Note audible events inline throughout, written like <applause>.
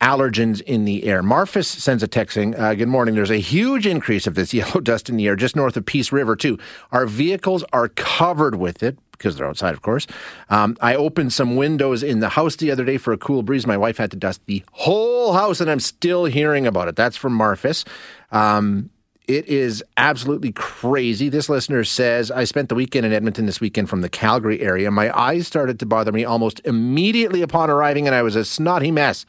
Allergens in the air. Marfus sends a text saying, uh, Good morning. There's a huge increase of this <laughs> yellow dust in the air just north of Peace River, too. Our vehicles are covered with it because they're outside, of course. Um, I opened some windows in the house the other day for a cool breeze. My wife had to dust the whole house, and I'm still hearing about it. That's from Marfus. Um, it is absolutely crazy. This listener says, I spent the weekend in Edmonton this weekend from the Calgary area. My eyes started to bother me almost immediately upon arriving, and I was a snotty mess.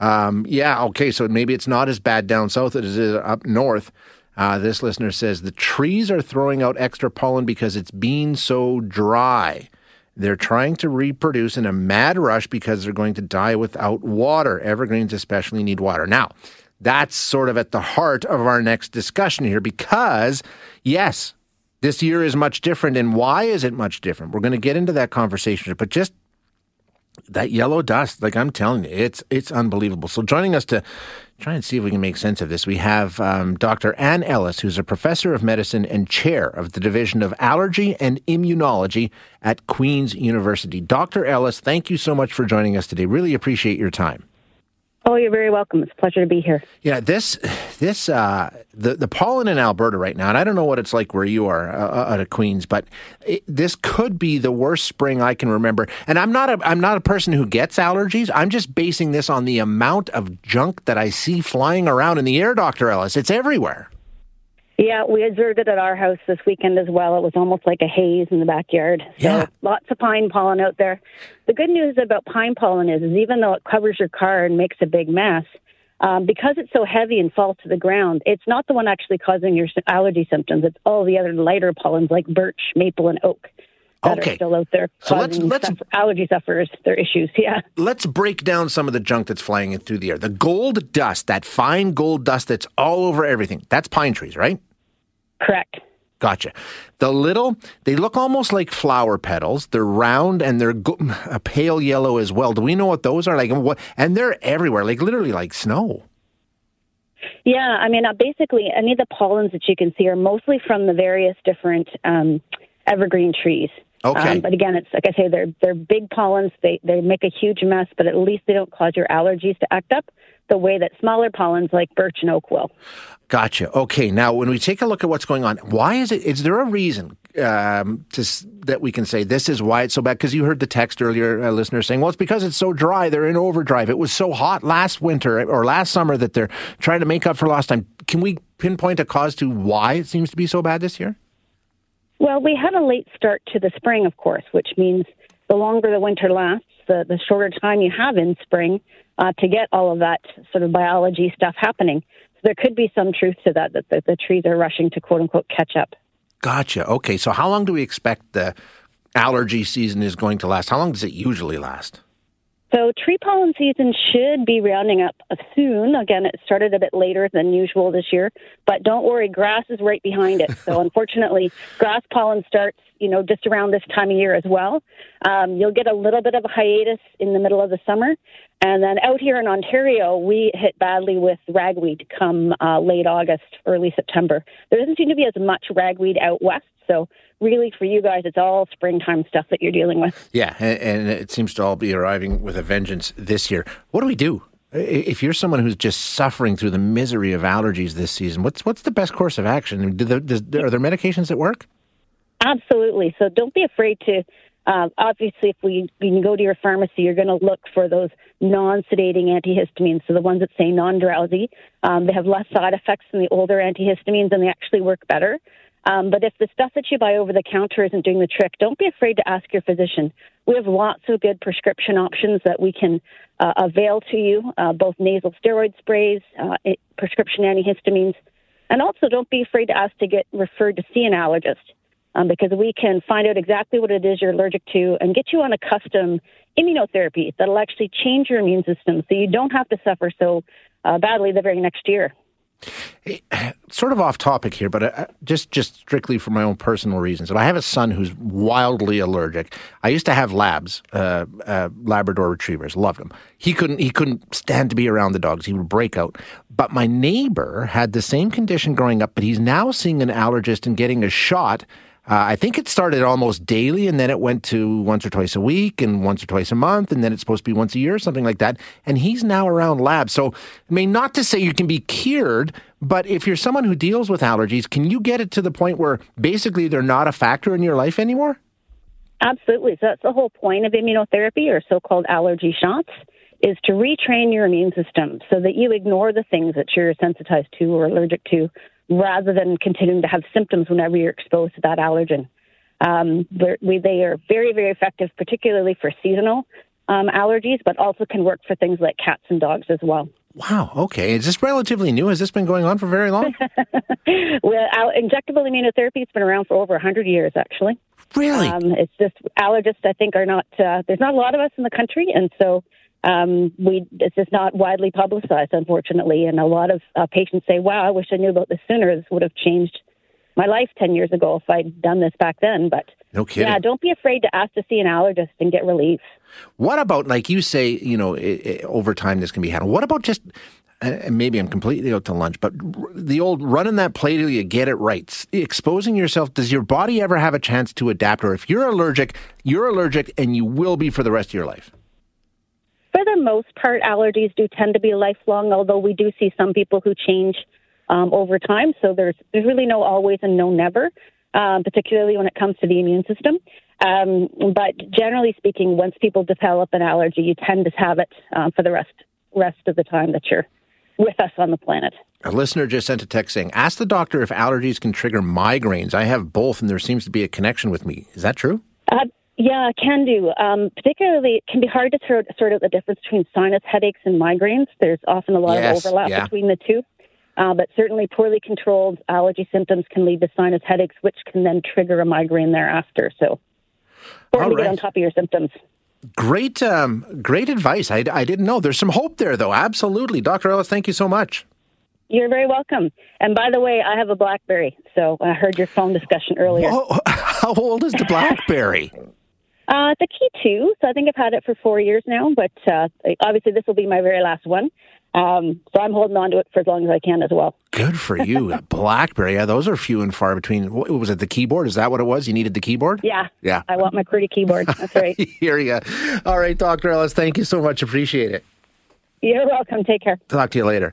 Um, yeah, okay, so maybe it's not as bad down south as it is up north. Uh, this listener says the trees are throwing out extra pollen because it's been so dry. They're trying to reproduce in a mad rush because they're going to die without water. Evergreens especially need water. Now, that's sort of at the heart of our next discussion here because, yes, this year is much different. And why is it much different? We're going to get into that conversation, but just that yellow dust, like I'm telling you, it's it's unbelievable. So joining us to try and see if we can make sense of this, we have um, Dr. Anne Ellis, who's a professor of medicine and chair of the Division of Allergy and Immunology at Queen's University. Dr. Ellis, thank you so much for joining us today. Really appreciate your time. Oh, you're very welcome. It's a pleasure to be here. Yeah, this this uh, the the pollen in Alberta right now, and I don't know what it's like where you are uh, out of Queens, but it, this could be the worst spring I can remember. And I'm not a I'm not a person who gets allergies. I'm just basing this on the amount of junk that I see flying around in the air, Doctor Ellis. It's everywhere. Yeah, we observed it at our house this weekend as well. It was almost like a haze in the backyard. So Yeah. lots of pine pollen out there. The good news about pine pollen is, is even though it covers your car and makes a big mess, um, because it's so heavy and falls to the ground, it's not the one actually causing your allergy symptoms. It's all the other lighter pollens like birch, maple, and oak that Okay. are still out there So let's- let's- suffer- allergy sufferers their issues. <laughs> Yeah. Let's break down some of the junk that's flying in through the air. The gold dust, that fine gold dust that's all over everything. That's pine trees, right? Correct. Gotcha. The little, they look almost like flower petals. They're round and they're go- <laughs> a pale yellow as well. Do we know what those are like? And what? And they're everywhere, like literally like snow. Yeah, I mean, uh, basically, any of the pollens that you can see are mostly from the various different um, evergreen trees. Okay. Um, but again, it's like I say, they're they're big pollens. They they make a huge mess, but at least they don't cause your allergies to act up the way that smaller pollens like birch and oak will. Gotcha. Okay. Now, when we take a look at what's going on, why is it? Is there a reason um, to that we can say this is why it's so bad? Because you heard the text earlier, a listener saying, "Well, it's because it's so dry. They're in overdrive. It was so hot last winter or last summer that they're trying to make up for lost time." Can we pinpoint a cause to why it seems to be so bad this year? Well, we had a late start to the spring, of course, which means the longer the winter lasts, the, the shorter time you have in spring uh, to get all of that sort of biology stuff happening. So there could be some truth to that, that the, the trees are rushing to quote unquote catch up. Gotcha. Okay. So, how long do we expect the allergy season is going to last? How long does it usually last? So tree pollen season should be rounding up soon. Again, it started a bit later than usual this year, but don't worry, grass is right behind it. So <laughs> unfortunately, grass pollen starts, you know, just around this time of year as well. Um, you'll get a little bit of a hiatus in the middle of the summer, and then out here in Ontario, we hit badly with ragweed come uh, late August, early September. There doesn't seem to be as much ragweed out west, so really for you guys, it's all springtime stuff that you're dealing with. Yeah, and, and it seems to all be arriving with a vengeance this year. What do we do if you're someone who's just suffering through the misery of allergies this season? What's what's the best course of action? Do the, does, are there medications that work? Absolutely. So don't be afraid to. Uh, obviously, if we when you go to your pharmacy, you're going to look for those non-sedating antihistamines. So the ones that say non-drowsy, um, they have less side effects than the older antihistamines, and they actually work better. Um, but if the stuff that you buy over the counter isn't doing the trick, don't be afraid to ask your physician. We have lots of good prescription options that we can uh, avail to you, uh, both nasal steroid sprays, uh, prescription antihistamines, and also don't be afraid to ask to get referred to see an allergist. Um, because we can find out exactly what it is you're allergic to and get you on a custom immunotherapy that'll actually change your immune system so you don't have to suffer so uh, badly the very next year. Hey, sort of off topic here, but uh, just just strictly for my own personal reasons. I have a son who's wildly allergic. I used to have labs, uh, uh, Labrador retrievers, loved them. He couldn't he couldn't stand to be around the dogs. He would break out. But my neighbor had the same condition growing up, but he's now seeing an allergist and getting a shot uh, I think it started almost daily, and then it went to once or twice a week, and once or twice a month, and then it's supposed to be once a year, something like that. And he's now around labs. So, I mean, not to say you can be cured, but if you're someone who deals with allergies, can you get it to the point where basically they're not a factor in your life anymore? Absolutely. So that's the whole point of immunotherapy or so-called allergy shots is to retrain your immune system so that you ignore the things that you're sensitized to or allergic to rather than continuing to have symptoms whenever you're exposed to that allergen. Um, we, they are very, very effective, particularly for seasonal um, allergies, but also can work for things like cats and dogs as well. Wow. Okay. Is this relatively new? Has this been going on for very long? <laughs> well, injectable immunotherapy has been around for over 100 years, actually. Really? Um, it's just allergists, I think, are not, uh, there's not a lot of us in the country. And so um, we this is not widely publicized, unfortunately, and a lot of uh, patients say, "Wow, I wish I knew about this sooner. This would have changed my life ten years ago if I'd done this back then." But no kidding. Yeah, don't be afraid to ask to see an allergist and get relief. What about, like you say, you know, it, it, over time this can be handled. What about just and maybe I'm completely out to lunch, but the old running that play till you get it right, exposing yourself. Does your body ever have a chance to adapt? Or if you're allergic, you're allergic and you will be for the rest of your life? For the most part, allergies do tend to be lifelong, although we do see some people who change um, over time. So there's there's really no always and no never, um, particularly when it comes to the immune system. Um, but generally speaking, once people develop an allergy, you tend to have it um, for the rest rest of the time that you're with us on the planet. A listener just sent a text saying, "Ask the doctor if allergies can trigger migraines. I have both, and there seems to be a connection with me. Is that true?" Uh, yeah, can do. Um, particularly, it can be hard to sort, sort out the difference between sinus headaches and migraines. There's often a lot yes, of overlap yeah. between the two. Uh, but certainly, poorly controlled allergy symptoms can lead to sinus headaches, which can then trigger a migraine thereafter. So, important right. to get on top of your symptoms. Great, um, great advice. I, I didn't know. There's some hope there, though. Absolutely, Dr. Ellis. Thank you so much. You're very welcome. And by the way, I have a BlackBerry, so I heard your phone discussion earlier. Whoa, <laughs> how old is the BlackBerry? Uh, the key two. So I think I've had it for four years now, but uh, obviously this will be my very last one. Um, so I'm holding on to it for as long as I can as well. Good for you. <laughs> BlackBerry. Yeah, those are few and far between. What, was it the keyboard? Is that what it was? You needed the keyboard? Yeah. Yeah. I want my pretty keyboard. That's right. <laughs> Here you go. All right, Dr. Ellis, thank you so much. Appreciate it. You're welcome. Take care. Talk to you later.